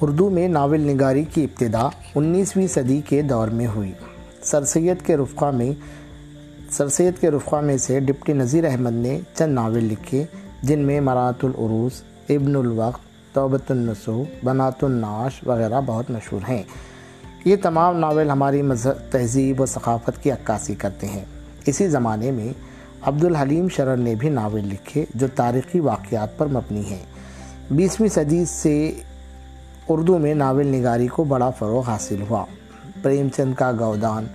اردو میں ناول نگاری کی ابتدا انیسویں صدی کے دور میں ہوئی۔ سر سید کے رفقہ میں سر سید کے رفقہ میں سے ڈپٹی نذیر احمد نے چند ناول لکھے، جن میں مرات العروس، ابن الوقت، توبۃ النسو، بنات الناش وغیرہ بہت مشہور ہیں۔ یہ تمام ناول ہماری مذہب، تہذیب و ثقافت کی عکاسی کرتے ہیں۔ اسی زمانے میں عبد الحلیم شرر نے بھی ناول لکھے جو تاریخی واقعات پر مبنی ہیں۔ بیسویں صدی سے اردو میں ناول نگاری کو بڑا فروغ حاصل ہوا۔ پریم چند کا گودان،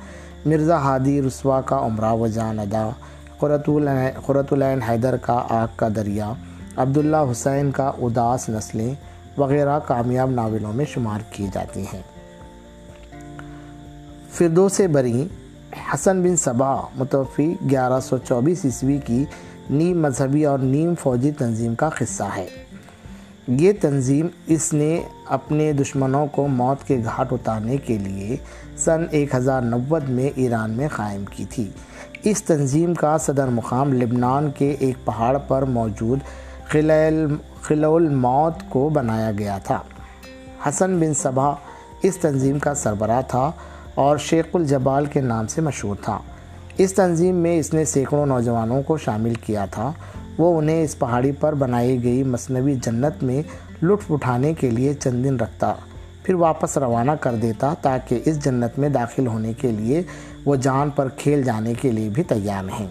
مرزا ہادی رسوا کا عمرہ و جان ادا، قرۃ العین حیدر کا آگ کا دریا، عبداللہ حسین کا اداس نسلیں وغیرہ کامیاب ناولوں میں شمار کی جاتی ہیں۔ فردوس بری، حسن بن صبا، متوفی گیارہ سو چوبیس عیسوی کی نیم مذہبی اور نیم فوجی تنظیم کا قصہ ہے۔ یہ تنظیم اس نے اپنے دشمنوں کو موت کے گھاٹ اتارنے کے لیے سن ایک ہزار نوت میں ایران میں قائم کی تھی۔ اس تنظیم کا صدر مقام لبنان کے ایک پہاڑ پر موجود خلع الموت کو بنایا گیا تھا۔ حسن بن صبا اس تنظیم کا سربراہ تھا اور شیخ الجبال کے نام سے مشہور تھا۔ اس تنظیم میں اس نے سینکڑوں نوجوانوں کو شامل کیا تھا۔ وہ انہیں اس پہاڑی پر بنائی گئی مصنوعی جنت میں لطف اٹھانے کے لیے چند دن رکھتا، پھر واپس روانہ کر دیتا تاکہ اس جنت میں داخل ہونے کے لیے وہ جان پر کھیل جانے کے لیے بھی تیار نہیں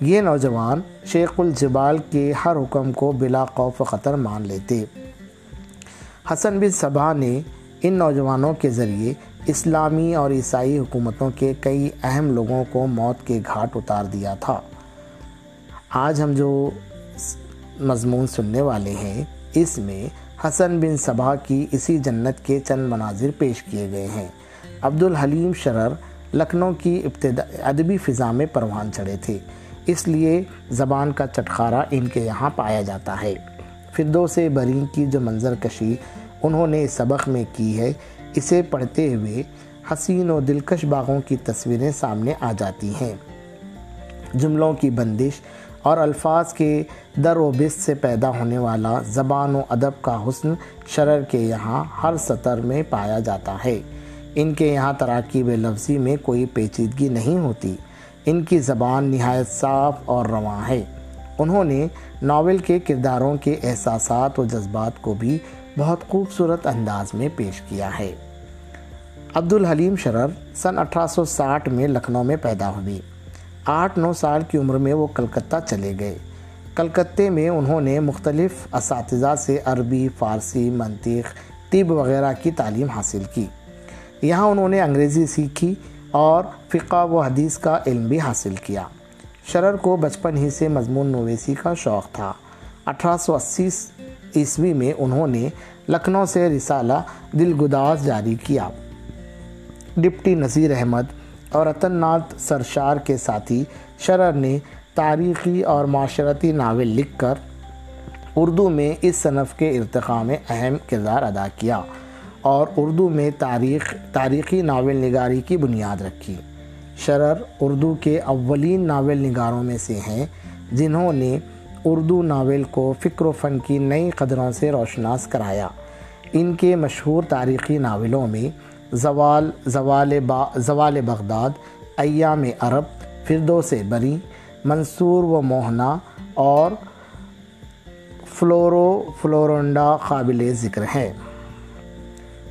یہ نوجوان شیخ الجبال کے ہر حکم کو بلا خوف خطر مان لیتے۔ حسن بن صبا نے ان نوجوانوں کے ذریعے اسلامی اور عیسائی حکومتوں کے کئی اہم لوگوں کو موت کے گھاٹ اتار دیا تھا۔ آج ہم جو مضمون سننے والے ہیں، اس میں حسن بن صبا کی اسی جنت کے چند مناظر پیش کیے گئے ہیں۔ عبد الحلیم شرر لکھنؤ کی ابتدا، ادبی فضا میں پروان چڑھے تھے۔ اس لیے زبان کا چٹخارہ ان کے یہاں پایا جاتا ہے۔ فردو سے برین کی جو منظر کشی انہوں نے اس سبق میں کی ہے، اسے پڑھتے ہوئے حسین و دلکش باغوں کی تصویریں سامنے آ جاتی ہیں۔ جملوں کی بندش اور الفاظ کے در و بست سے پیدا ہونے والا زبان و ادب کا حسن شرر کے یہاں ہر سطر میں پایا جاتا ہے۔ ان کے یہاں تراکیب لفظی میں کوئی پیچیدگی نہیں ہوتی۔ ان کی زبان نہایت صاف اور رواں ہے۔ انہوں نے ناول کے کرداروں کے احساسات و جذبات کو بھی بہت خوبصورت انداز میں پیش کیا ہے۔ عبد الحلیم شرر سن اٹھارہ سو ساٹھ میں لکھنؤ میں پیدا ہوئی آٹھ نو سال کی عمر میں وہ کلکتہ چلے گئے۔ کلکتے میں انہوں نے مختلف اساتذہ سے عربی، فارسی، منطق، طب وغیرہ کی تعلیم حاصل کی۔ یہاں انہوں نے انگریزی سیکھی اور فقہ و حدیث کا علم بھی حاصل کیا۔ شرر کو بچپن ہی سے مضمون نویسی کا شوق تھا۔ اٹھارہ سو اسی عیسوی میں انہوں نے لکھنؤ سے رسالہ دل گداز جاری کیا۔ ڈپٹی نذیر احمد اور رتن ناتھ سرشار کے ساتھی شرر نے تاریخی اور معاشرتی ناول لکھ کر اردو میں اس صنف کے ارتقاء میں اہم کردار ادا کیا اور اردو میں تاریخ، تاریخی ناول نگاری کی بنیاد رکھی۔ شرر اردو کے اولین ناول نگاروں میں سے ہیں جنہوں نے اردو ناول کو فکر و فن کی نئی قدروں سے روشناس کرایا۔ ان کے مشہور تاریخی ناولوں میں زوال زوال با، زوال بغداد، ایام عرب فردو سے بری منصور و موہنا اور فلورو فلورنڈا قابل ذکر ہے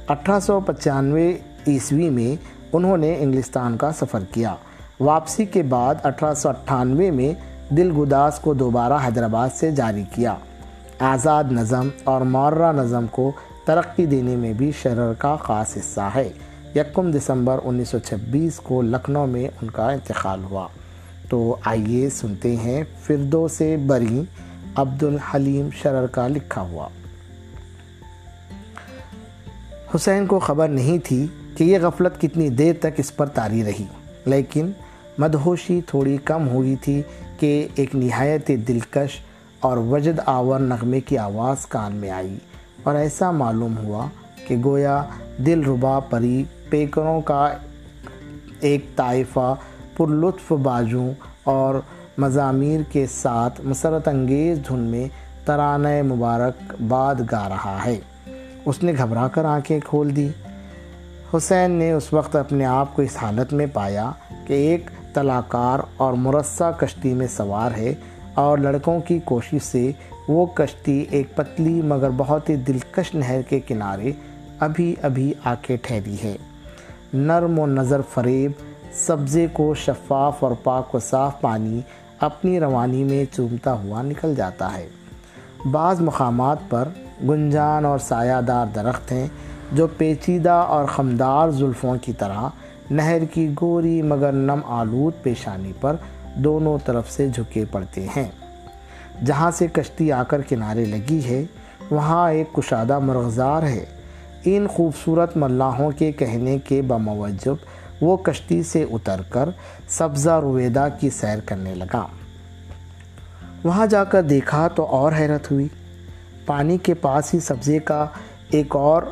اٹھارہ سو پچانوے عیسوی میں انہوں نے انگلستان کا سفر کیا۔ واپسی کے بعد اٹھارہ سو اٹھانوے میں دل گداس کو دوبارہ حیدرآباد سے جاری کیا۔ آزاد نظم اور مورہ نظم کو ترقی دینے میں بھی شرر کا خاص حصہ ہے۔ یکم دسمبر انیس سو چھبیس کو لکھنؤ میں ان کا انتقال ہوا۔ تو آئیے سنتے ہیں فردو سے بری عبد الحلیم شرر کا لکھا ہوا۔ حسین کو خبر نہیں تھی کہ یہ غفلت کتنی دیر تک اس پر تاری رہی، لیکن مدہوشی تھوڑی کم ہوئی تھی کہ ایک نہایت دلکش اور وجد آور نغمے کی آواز کان میں آئی۔ اور ایسا معلوم ہوا کہ گویا دل ربا پری پیکروں کا ایک طائفہ پر لطف باجوں اور مضامیر کے ساتھ مسرت انگیز دھن میں ترانہ مبارک باد گا رہا ہے۔ اس نے گھبرا کر آنکھیں کھول دی حسین نے اس وقت اپنے آپ کو اس حالت میں پایا کہ ایک طلاکار اور مرصع کشتی میں سوار ہے اور لڑکوں کی کوشش سے وہ کشتی ایک پتلی مگر بہت ہی دلکش نہر کے کنارے ابھی ابھی آ کے ٹھہری ہے۔ نرم و نظر فریب، سبزے کو شفاف اور پاک و صاف پانی اپنی روانی میں چومتا ہوا نکل جاتا ہے۔ بعض مقامات پر گنجان اور سایہ دار درخت ہیں جو پیچیدہ اور خمدار زلفوں کی طرح نہر کی گوری مگر نم آلود پیشانی پر دونوں طرف سے جھکے پڑتے ہیں۔ جہاں سے کشتی آ کر کنارے لگی ہے، وہاں ایک کشادہ مرغزار ہے۔ ان خوبصورت ملاحوں کے کہنے کے بموجب وہ کشتی سے اتر کر سبزہ رویدہ کی سیر کرنے لگا۔ وہاں جا کر دیکھا تو اور حیرت ہوئی۔ پانی کے پاس ہی سبزے کا ایک اور،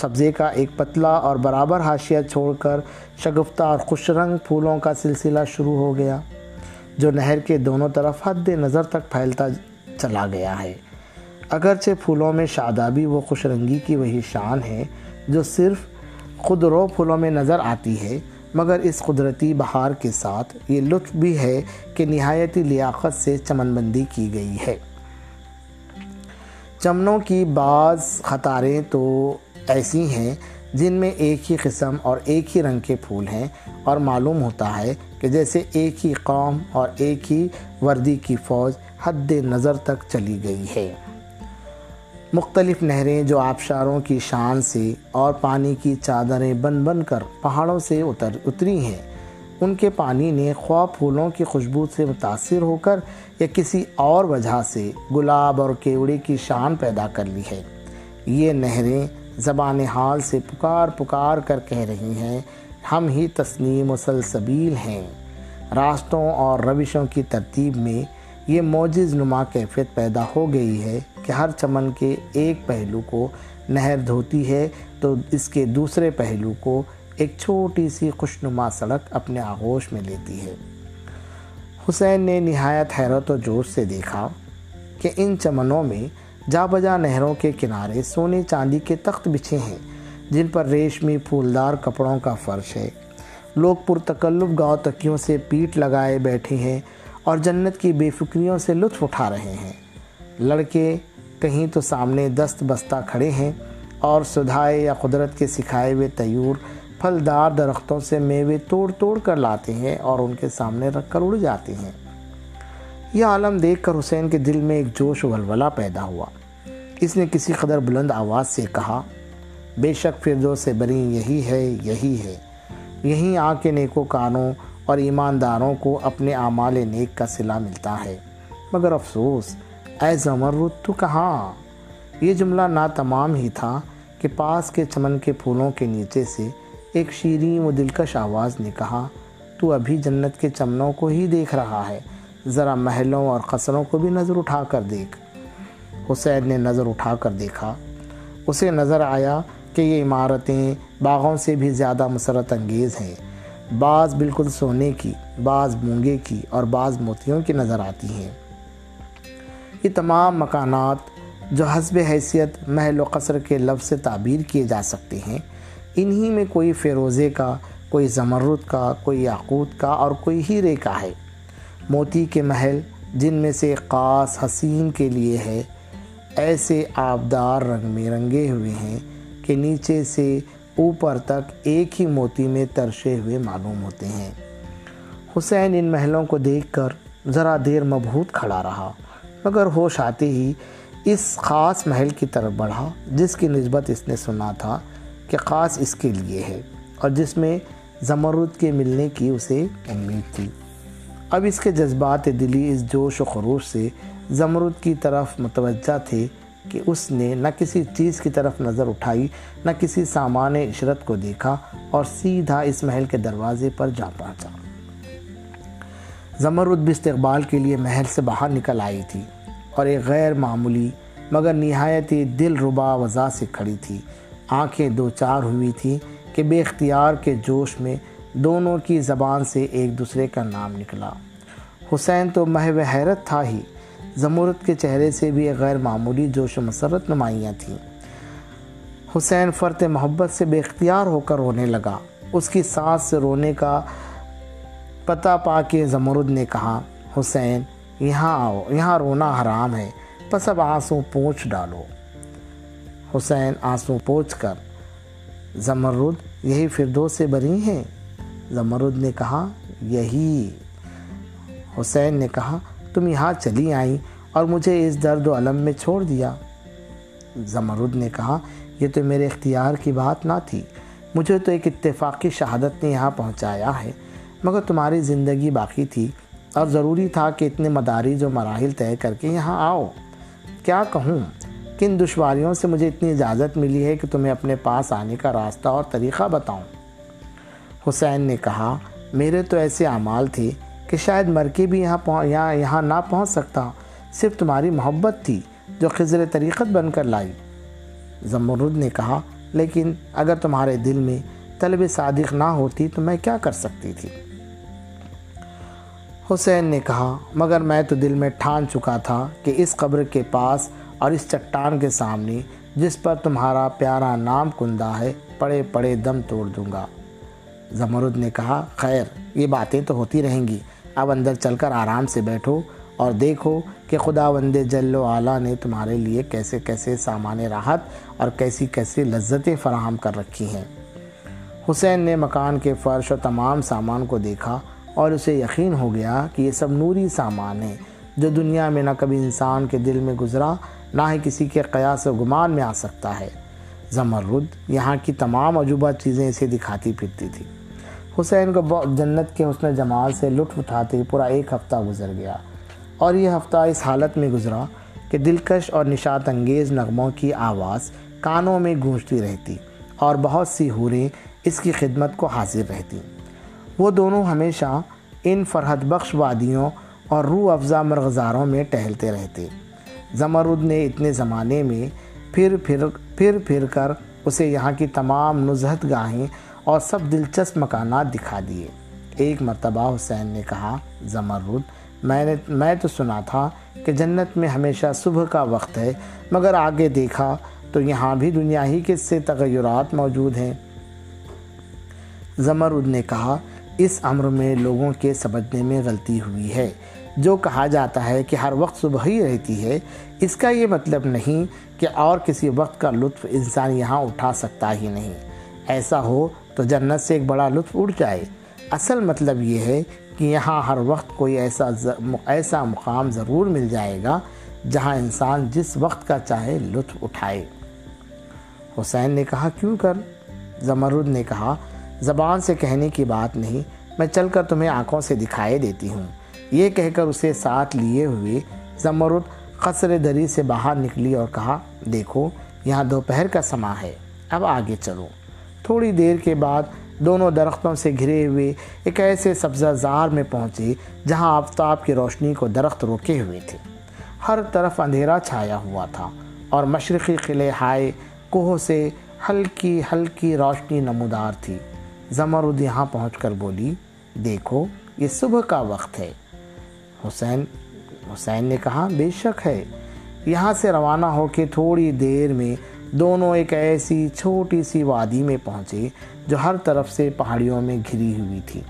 سبزے کا ایک پتلا اور برابر حاشیہ چھوڑ کر شگفتہ اور خوش رنگ پھولوں کا سلسلہ شروع ہو گیا۔ جو نہر کے دونوں طرف حد نظر تک پھیلتا چلا گیا ہے۔ اگرچہ پھولوں میں شادابی و خوش رنگی کی وہی شان ہے جو صرف خود رو پھولوں میں نظر آتی ہے، مگر اس قدرتی بہار کے ساتھ یہ لطف بھی ہے کہ نہایتی لیاقت سے چمن بندی کی گئی ہے۔ چمنوں کی بعض خطاریں تو ایسی ہیں جن میں ایک ہی قسم اور ایک ہی رنگ کے پھول ہیں اور معلوم ہوتا ہے کہ جیسے ایک ہی قوم اور ایک ہی وردی کی فوج حد نظر تک چلی گئی ہے۔ مختلف نہریں جو آبشاروں کی شان سے اور پانی کی چادریں بن بن کر پہاڑوں سے اتر اتری ہیں۔ ان کے پانی نے خواہ پھولوں کی خوشبو سے متاثر ہو کر یا کسی اور وجہ سے گلاب اور کیوڑے کی شان پیدا کر لی ہے۔ یہ نہریں زبان حال سے پکار پکار کر کہہ رہی ہیں، ہم ہی تسنیم و سلسبیل ہیں۔ راستوں اور روشوں کی ترتیب میں یہ موجز نما کیفیت پیدا ہو گئی ہے کہ ہر چمن کے ایک پہلو کو نہر دھوتی ہے تو اس کے دوسرے پہلو کو ایک چھوٹی سی خوشنما سڑک اپنے آغوش میں لیتی ہے۔ حسین نے نہایت حیرت و جوش سے دیکھا کہ ان چمنوں میں جا بجا نہروں کے کنارے سونے چاندی کے تخت بچھے ہیں، جن پر ریشمی پھولدار کپڑوں کا فرش ہے۔ لوگ پرتکلف گاؤں تکیوں سے پیٹ لگائے بیٹھے ہیں اور جنت کی بے فکریوں سے لطف اٹھا رہے ہیں۔ لڑکے کہیں تو سامنے دست بستہ کھڑے ہیں اور سدھائے یا قدرت کے سکھائے ہوئے تیور پھلدار درختوں سے میوے توڑ توڑ کر لاتے ہیں اور ان کے سامنے رکھ کر اڑ جاتے ہیں۔ یہ عالم دیکھ کر حسین کے دل میں ایک جوش و ولولہ پیدا ہوا۔ اس نے کسی قدر بلند آواز سے کہا، بے شک فردو سے بری یہی ہے یہی ہے۔ یہیں آ کے نیکو کانوں اور ایمانداروں کو اپنے اعمال نیک کا صلہ ملتا ہے۔ مگر افسوس، اے زمرد، تو کہاں؟ یہ جملہ نا تمام ہی تھا کہ پاس کے چمن کے پھولوں کے نیچے سے ایک شیریں و دلکش آواز نے کہا، تو ابھی جنت کے چمنوں کو ہی دیکھ رہا ہے۔ ذرا محلوں اور قصروں کو بھی نظر اٹھا کر دیکھ۔ حسین نے نظر اٹھا کر دیکھا۔ اسے نظر آیا کہ یہ عمارتیں باغوں سے بھی زیادہ مسرت انگیز ہیں۔ بعض بالکل سونے کی، بعض مونگے کی اور بعض موتیوں کی نظر آتی ہیں۔ یہ تمام مکانات جو حسب حیثیت محل و قصر کے لفظ سے تعبیر کیے جا سکتے ہیں، انہی میں کوئی فیروزے کا، کوئی زمرد کا، کوئی یاقوت کا اور کوئی ہیرے کا ہے۔ موتی کے محل، جن میں سے خاص حسین کے لیے ہے، ایسے آبدار رنگ میں رنگے ہوئے ہیں کہ نیچے سے اوپر تک ایک ہی موتی میں ترشے ہوئے معلوم ہوتے ہیں۔ حسین ان محلوں کو دیکھ کر ذرا دیر مبہوت کھڑا رہا، مگر ہوش آتے ہی اس خاص محل کی طرف بڑھا، جس کی نسبت اس نے سنا تھا کہ خاص اس کے لیے ہے اور جس میں زمرد کے ملنے کی اسے امید تھی۔ اب اس کے جذبات دلی اس جوش و خروش سے زمرد کی طرف متوجہ تھے کہ اس نے نہ کسی چیز کی طرف نظر اٹھائی، نہ کسی سامان عشرت کو دیکھا اور سیدھا اس محل کے دروازے پر جا پہنچا۔ زمرد بھی استقبال کے لیے محل سے باہر نکل آئی تھی اور ایک غیر معمولی مگر نہایت دل ربا وضع سے کھڑی تھی۔ آنکھیں دو چار ہوئی تھی کہ بے اختیار کے جوش میں دونوں کی زبان سے ایک دوسرے کا نام نکلا۔ حسین تو محو حیرت تھا ہی۔ زمورت کے چہرے سے بھی غیر معمولی جوش و مسرت نمائیاں تھیں حسین فرت محبت سے بے اختیار ہو کر رونے لگا۔ اس کی سانس سے رونے کا پتہ پا کے زمرد نے کہا، حسین، یہاں آؤ، یہاں رونا حرام ہے۔ پس اب آنسوں پوچھ ڈالو۔ حسین آنسوں پوچھ کر، زمرد، یہی فردوس سے بری ہیں؟ زمرد نے کہا، یہی۔ حسین نے کہا، تم یہاں چلی آئیں اور مجھے اس درد و علم میں چھوڑ دیا۔ زمرد نے کہا، یہ تو میرے اختیار کی بات نہ تھی۔ مجھے تو ایک اتفاقی شہادت نے یہاں پہنچایا ہے، مگر تمہاری زندگی باقی تھی اور ضروری تھا کہ اتنے مداری جو مراحل طے کر کے یہاں آؤ۔ کیا کہوں؟ کن دشواریوں سے مجھے اتنی اجازت ملی ہے کہ تمہیں اپنے پاس آنے کا راستہ اور طریقہ بتاؤں؟ حسین نے کہا، میرے تو ایسے اعمال تھے کہ شاید مر کے بھی یہاں یہاں یہاں نہ پہنچ سکتا۔ صرف تمہاری محبت تھی جو خضر طریقت بن کر لائی۔ زمرد نے کہا، لیکن اگر تمہارے دل میں طلب صادق نہ ہوتی تو میں کیا کر سکتی تھی؟ حسین نے کہا، مگر میں تو دل میں ٹھان چکا تھا کہ اس قبر کے پاس اور اس چٹان کے سامنے جس پر تمہارا پیارا نام کندہ ہے، پڑے پڑے دم توڑ دوں گا۔ زمرد نے کہا، خیر، یہ باتیں تو ہوتی رہیں گی۔ اب اندر چل کر آرام سے بیٹھو اور دیکھو کہ خدا وند جل و اعلیٰ نے تمہارے لیے کیسے کیسے سامان راحت اور کیسی کیسی لذتیں فراہم کر رکھی ہیں۔ حسین نے مکان کے فرش اور تمام سامان کو دیکھا اور اسے یقین ہو گیا کہ یہ سب نوری سامان ہیں، جو دنیا میں نہ کبھی انسان کے دل میں گزرا، نہ ہی کسی کے قیاس و گمان میں آ سکتا ہے۔ زمرد یہاں کی تمام عجوبہ چیزیں اسے دکھاتی پھرتی تھی۔ حسین کو جنت کے حسن جمال سے لطف اٹھاتے پورا ایک ہفتہ گزر گیا۔ اور یہ ہفتہ اس حالت میں گزرا کہ دلکش اور نشات انگیز نغموں کی آواز کانوں میں گونجتی رہتی اور بہت سی حوریں اس کی خدمت کو حاضر رہتی۔ وہ دونوں ہمیشہ ان فرحت بخش وادیوں اور روح افزا مرغزاروں میں ٹہلتے رہتے۔ زمرد نے اتنے زمانے میں پھر پھر پھر پھر کر اسے یہاں کی تمام نزہت گاہیں اور سب دلچسپ مکانات دکھا دیے۔ ایک مرتبہ حسین نے کہا زمرد میں نے میں تو سنا تھا کہ جنت میں ہمیشہ صبح کا وقت ہے، مگر آگے دیکھا تو یہاں بھی دنیا ہی کے سے تغیرات موجود ہیں۔ زمرد نے کہا، اس عمر میں لوگوں کے سمجھنے میں غلطی ہوئی ہے۔ جو کہا جاتا ہے کہ ہر وقت صبح ہی رہتی ہے، اس کا یہ مطلب نہیں کہ اور کسی وقت کا لطف انسان یہاں اٹھا سکتا ہی نہیں۔ ایسا ہو تو جنت سے ایک بڑا لطف اٹھ جائے۔ اصل مطلب یہ ہے کہ یہاں ہر وقت کوئی ایسا ایسا مقام ضرور مل جائے گا جہاں انسان جس وقت کا چاہے لطف اٹھائے۔ حسین نے کہا، کیوں کر؟ زمرد نے کہا، زبان سے کہنے کی بات نہیں، میں چل کر تمہیں آنکھوں سے دکھائے دیتی ہوں۔ یہ کہہ کر اسے ساتھ لیے ہوئے زمرد قصر دری سے باہر نکلی اور کہا، دیکھو، یہاں دوپہر کا سما ہے، اب آگے چلو۔ تھوڑی دیر کے بعد دونوں درختوں سے گھرے ہوئے ایک ایسے سبزہ زار میں پہنچے جہاں آفتاب کی روشنی کو درخت روکے ہوئے تھے۔ ہر طرف اندھیرا چھایا ہوا تھا اور مشرقی قلعے ہائے کوہ سے ہلکی ہلکی روشنی نمودار تھی۔ زمرد یہاں پہنچ کر بولی، دیکھو، یہ صبح کا وقت ہے۔ حسین حسین نے کہا، بے شک ہے۔ یہاں سے روانہ ہو کے تھوڑی دیر میں دونوں ایک ایسی چھوٹی سی وادی میں پہنچے جو ہر طرف سے پہاڑیوں میں گھری ہوئی تھی۔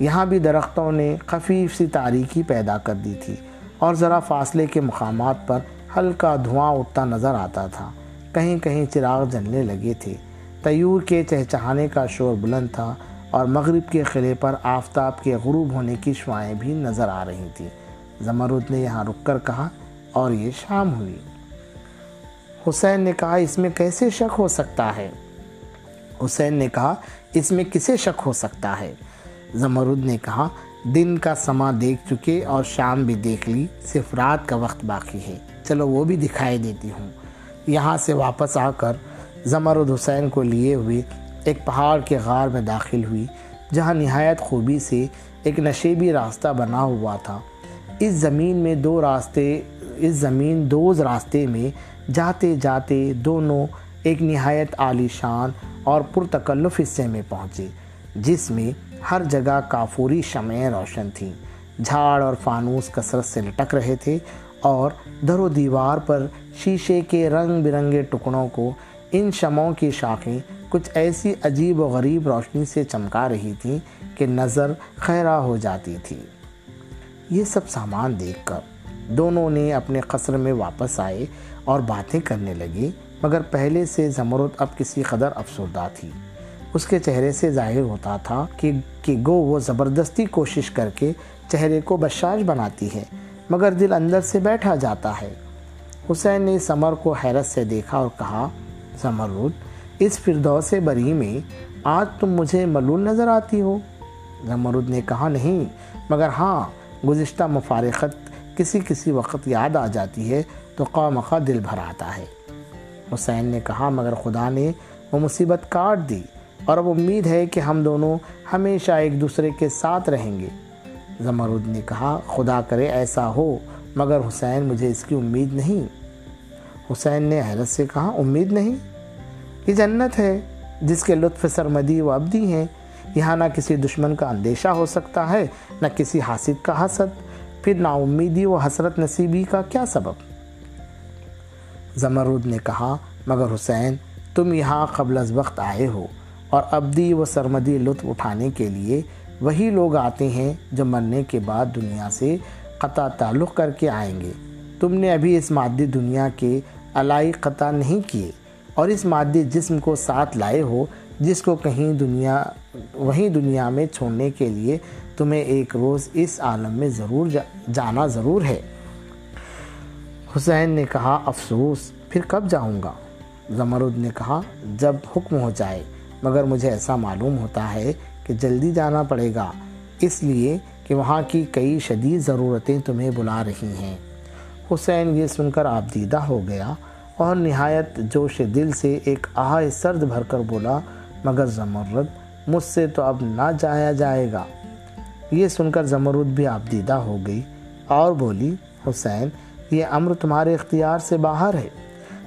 یہاں بھی درختوں نے خفیف سی تاریکی پیدا کر دی تھی اور ذرا فاصلے کے مقامات پر ہلکا دھواں اٹھتا نظر آتا تھا۔ کہیں کہیں چراغ جلنے لگے تھے۔ تیور کے چہچہانے کا شور بلند تھا اور مغرب کے قلعے پر آفتاب کے غروب ہونے کی شوائیں بھی نظر آ رہی تھیں۔ زمرد نے یہاں رک کر کہا، اور یہ شام ہوئی۔ حسین نے کہا، اس میں کیسے شک ہو سکتا ہے؟ حسین نے کہا، اس میں کسے شک ہو سکتا ہے؟ زمرد نے کہا، دن کا سما دیکھ چکے اور شام بھی دیکھ لی، صرف رات کا وقت باقی ہے۔ چلو، وہ بھی دکھائی دیتی ہوں۔ یہاں سے واپس آ کر زمرد حسین کو لیے ہوئے ایک پہاڑ کے غار میں داخل ہوئی، جہاں نہایت خوبی سے ایک نشیبی راستہ بنا ہوا تھا۔ اس زمین میں دو راستے، اس زمین دوز راستے میں جاتے جاتے دونوں ایک نہایت عالی شان اور پرتکلف حصے میں پہنچے، جس میں ہر جگہ کافوری شمعیں روشن تھیں۔ جھاڑ اور فانوس کثرت سے لٹک رہے تھے اور در و دیوار پر شیشے کے رنگ برنگے ٹکڑوں کو ان شمعوں کی شاخیں کچھ ایسی عجیب و غریب روشنی سے چمکا رہی تھیں کہ نظر خیرہ ہو جاتی تھی۔ یہ سب سامان دیکھ کر دونوں نے اپنے قصر میں واپس آئے اور باتیں کرنے لگے، مگر پہلے سے زمرد اب کسی قدر افسردہ تھی۔ اس کے چہرے سے ظاہر ہوتا تھا کہ کہ گو وہ زبردستی کوشش کر کے چہرے کو بشاش بناتی ہے، مگر دل اندر سے بیٹھا جاتا ہے۔ حسین نے سمر کو حیرت سے دیکھا اور کہا، زمرد، اس فردوس بری میں آج تم مجھے ملول نظر آتی ہو؟ زمرد نے کہا، نہیں، مگر ہاں گزشتہ مفارقت کسی کسی وقت یاد آ جاتی ہے تو قوم دل بھر آتا ہے۔ حسین نے کہا، مگر خدا نے وہ مصیبت کاٹ دی اور اب امید ہے کہ ہم دونوں ہمیشہ ایک دوسرے کے ساتھ رہیں گے۔ زمرد نے کہا، خدا کرے ایسا ہو، مگر حسین مجھے اس کی امید نہیں۔ حسین نے حیرت سے کہا، امید نہیں؟ یہ جنت ہے، جس کے لطف سرمدی و ابدی ہیں۔ یہاں نہ کسی دشمن کا اندیشہ ہو سکتا ہے، نہ کسی حاسد کا حسد۔ پھر نا امیدی و حسرت نصیبی کا کیا سبب؟ زمرود نے کہا، مگر حسین، تم یہاں قبل از وقت آئے ہو اور ابدی و سرمدی لطف اٹھانے کے لیے وہی لوگ آتے ہیں جو مرنے کے بعد دنیا سے قطع تعلق کر کے آئیں گے۔ تم نے ابھی اس مادی دنیا کے علائی قطع نہیں کیے اور اس مادی جسم کو ساتھ لائے ہو جس کو کہیں دنیا، وہیں دنیا میں چھوڑنے کے لیے تمہیں ایک روز اس عالم میں ضرور جانا ضرور ہے۔ حسین نے کہا، افسوس، پھر کب جاؤں گا؟ زمرد نے کہا، جب حکم ہو جائے، مگر مجھے ایسا معلوم ہوتا ہے کہ جلدی جانا پڑے گا، اس لیے کہ وہاں کی کئی شدید ضرورتیں تمہیں بلا رہی ہیں۔ حسین یہ سن کر آپ دیدہ ہو گیا اور نہایت جوش دل سے ایک آہ سرد بھر کر بولا، مگر زمرد، مجھ سے تو اب نہ جایا جائے گا۔ یہ سن کر زمرد بھی آپ دیدہ ہو گئی اور بولی، حسین، یہ امر تمہارے اختیار سے باہر ہے۔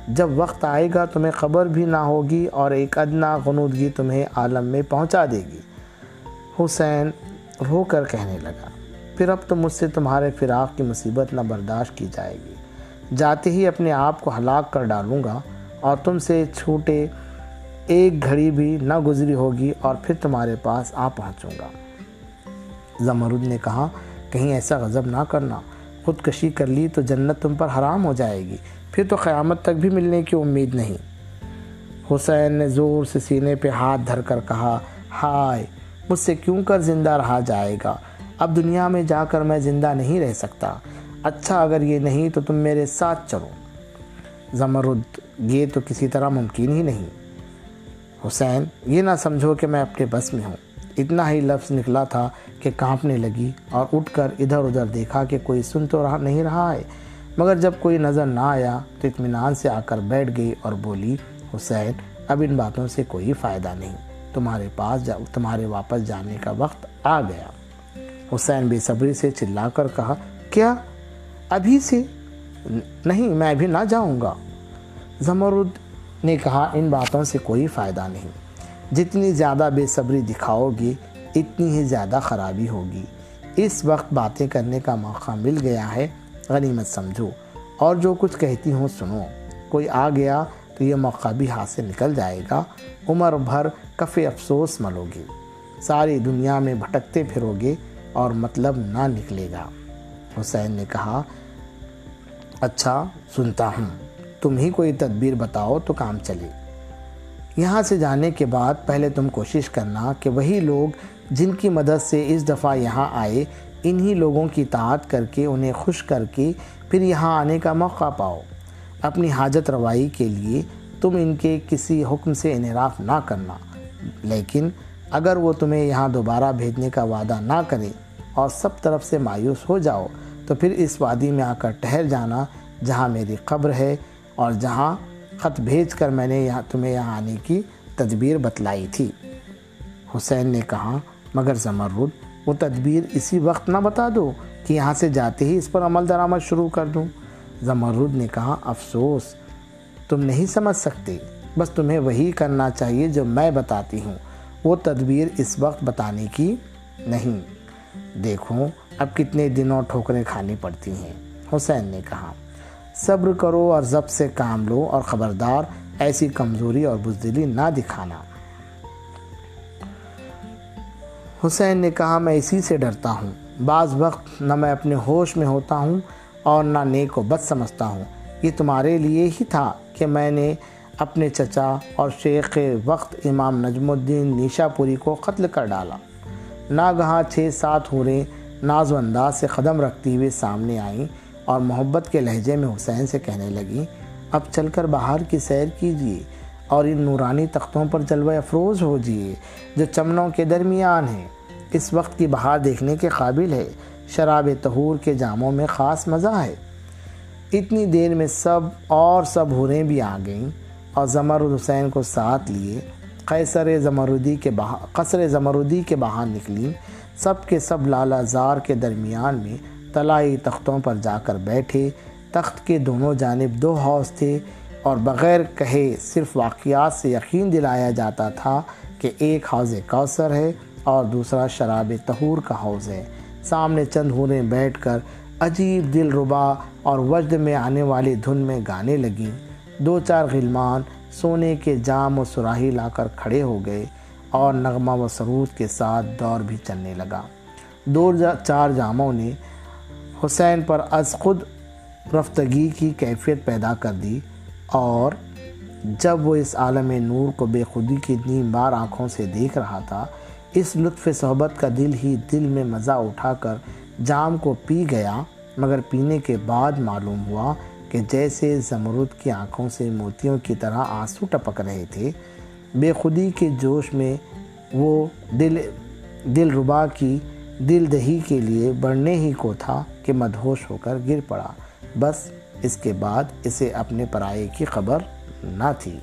جب وقت آئے گا تمہیں خبر بھی نہ ہوگی اور ایک ادنا غنودگی تمہیں عالم میں پہنچا دے گی۔ حسین رو کر کہنے لگا، پھر اب تو مجھ سے تمہارے فراق کی مصیبت نہ برداشت کی جائے گی۔ جاتے ہی اپنے آپ کو ہلاک کر ڈالوں گا اور تم سے چھوٹے ایک گھڑی بھی نہ گزری ہوگی اور پھر تمہارے پاس آ پہنچوں گا۔ زمرد نے کہا، کہیں ایسا غضب نہ کرنا۔ خودکشی کر لی تو جنت تم پر حرام ہو جائے گی۔ پھر تو قیامت تک بھی ملنے کی امید نہیں۔ حسین نے زور سے سینے پہ ہاتھ دھر کر کہا، ہائے، مجھ سے کیوں کر زندہ رہا جائے گا؟ اب دنیا میں جا کر میں زندہ نہیں رہ سکتا۔ اچھا اگر یہ نہیں تو تم میرے ساتھ چلو۔ زمرد یہ تو کسی طرح ممکن ہی نہیں۔ حسین، یہ نہ سمجھو کہ میں اپنے بس میں ہوں۔ اتنا ہی لفظ نکلا تھا کہ کانپنے لگی اور اٹھ کر ادھر ادھر دیکھا کہ کوئی سن تو رہا نہیں رہا ہے۔ مگر جب کوئی نظر نہ آیا تو اطمینان سے آ کر بیٹھ گئی اور بولی، حسین، اب ان باتوں سے کوئی فائدہ نہیں، تمہارے پاس جا، تمہارے واپس جانے کا وقت آ گیا۔ حسین بے صبری سے چلا کر کہا، کیا؟ ابھی سے؟ نہیں، میں ابھی نہ جاؤں گا۔ زمرد نے کہا، ان باتوں سے کوئی فائدہ نہیں۔ جتنی زیادہ بے صبری دکھاؤ گی، اتنی ہی زیادہ خرابی ہوگی۔ اس وقت باتیں کرنے کا موقع مل گیا ہے، غنیمت سمجھو۔ اور جو کچھ کہتی ہوں سنو۔ کوئی آ گیا تو یہ موقع بھی ہاتھ سے نکل جائے گا۔ عمر بھر کف افسوس ملو گے ساری دنیا میں بھٹکتے پھرو گے اور مطلب نہ نکلے گا۔ حسین نے کہا اچھا سنتا ہوں۔ تم ہی کوئی تدبیر بتاؤ تو کام چلے۔ یہاں سے جانے کے بعد پہلے تم کوشش کرنا کہ وہی لوگ جن کی مدد سے اس دفعہ یہاں آئے، انہی لوگوں کی اطاعت کر کے انہیں خوش کر کے پھر یہاں آنے کا موقع پاؤ۔ اپنی حاجت روائی کے لیے تم ان کے کسی حکم سے انحراف نہ کرنا۔ لیکن اگر وہ تمہیں یہاں دوبارہ بھیجنے کا وعدہ نہ کرے اور سب طرف سے مایوس ہو جاؤ، تو پھر اس وادی میں آ کر ٹہر جانا جہاں میری قبر ہے اور جہاں خط بھیج کر میں نے یہاں تمہیں یہاں آنے کی تدبیر بتلائی تھی۔ حسین نے کہا، مگر زمرد، وہ تدبیر اسی وقت نہ بتا دو کہ یہاں سے جاتے ہی اس پر عمل درآمد شروع کر دوں۔ زمرد نے کہا، افسوس، تم نہیں سمجھ سکتے۔ بس تمہیں وہی کرنا چاہیے جو میں بتاتی ہوں۔ وہ تدبیر اس وقت بتانے کی نہیں۔ دیکھو، اب کتنے دنوں ٹھوکریں کھانی پڑتی ہیں۔ حسین نے کہا۔ صبر کرو اور ضبط سے کام لو اور خبردار، ایسی کمزوری اور بزدلی نہ دکھانا۔ حسین نے کہا، میں اسی سے ڈرتا ہوں۔ بعض وقت نہ میں اپنے ہوش میں ہوتا ہوں اور نہ نیک و بد سمجھتا ہوں۔ یہ تمہارے لیے ہی تھا کہ میں نے اپنے چچا اور شیخ وقت امام نجم الدین نیشا پوری کو قتل کر ڈالا۔ ناگہاں چھ سات ہوریں ناز و انداز سے قدم رکھتی ہوئے سامنے آئیں۔ اور محبت کے لہجے میں حسین سے کہنے لگیں اب چل کر باہر کی سیر کیجیے اور ان نورانی تختوں پر جلوہ افروز ہو جیے جو چمنوں کے درمیان ہیں۔ اس وقت کی بہار دیکھنے کے قابل ہے، شراب تہور کے جاموں میں خاص مزہ ہے۔ اتنی دیر میں سب اور سب ہوریں بھی آ گئیں اور زمرد حسین کو ساتھ لیے، قیصر زمردی کے باہر قصر زمردی کے باہر نکلی سب کے سب لالا زار کے درمیان میں طلائی تختوں پر جا کر بیٹھے تخت کے دونوں جانب دو حوض تھے اور بغیر کہے صرف واقعات سے یقین دلایا جاتا تھا کہ ایک حوض کوثر ہے اور دوسرا شراب تہور کا حوض ہے۔ سامنے چند ہوریں بیٹھ کر عجیب دل ربا اور وجد میں آنے والی دھن میں گانے لگیں۔ دو چار غلمان سونے کے جام و سراہی لا کر کھڑے ہو گئے اور نغمہ و سرود کے ساتھ دور بھی چلنے لگا۔ دو چار جاموں نے حسین پر از خود رفتگی کی کیفیت پیدا کر دی اور جب وہ اس عالم نور کو بے خودی کی نیم بار آنکھوں سے دیکھ رہا تھا، اس لطف صحبت کا دل ہی دل میں مزہ اٹھا کر جام کو پی گیا، مگر پینے کے بعد معلوم ہوا کہ جیسے زمرد کی آنکھوں سے موتیوں کی طرح آنسو ٹپک رہے تھے، بے خودی کے جوش میں وہ دل دل ربا کی دل دہی کے لیے بڑھنے ہی کو تھا۔ کہ مدہوش ہو کر گر پڑا۔ بس اس کے بعد اسے اپنے پرائے کی خبر نہ تھی۔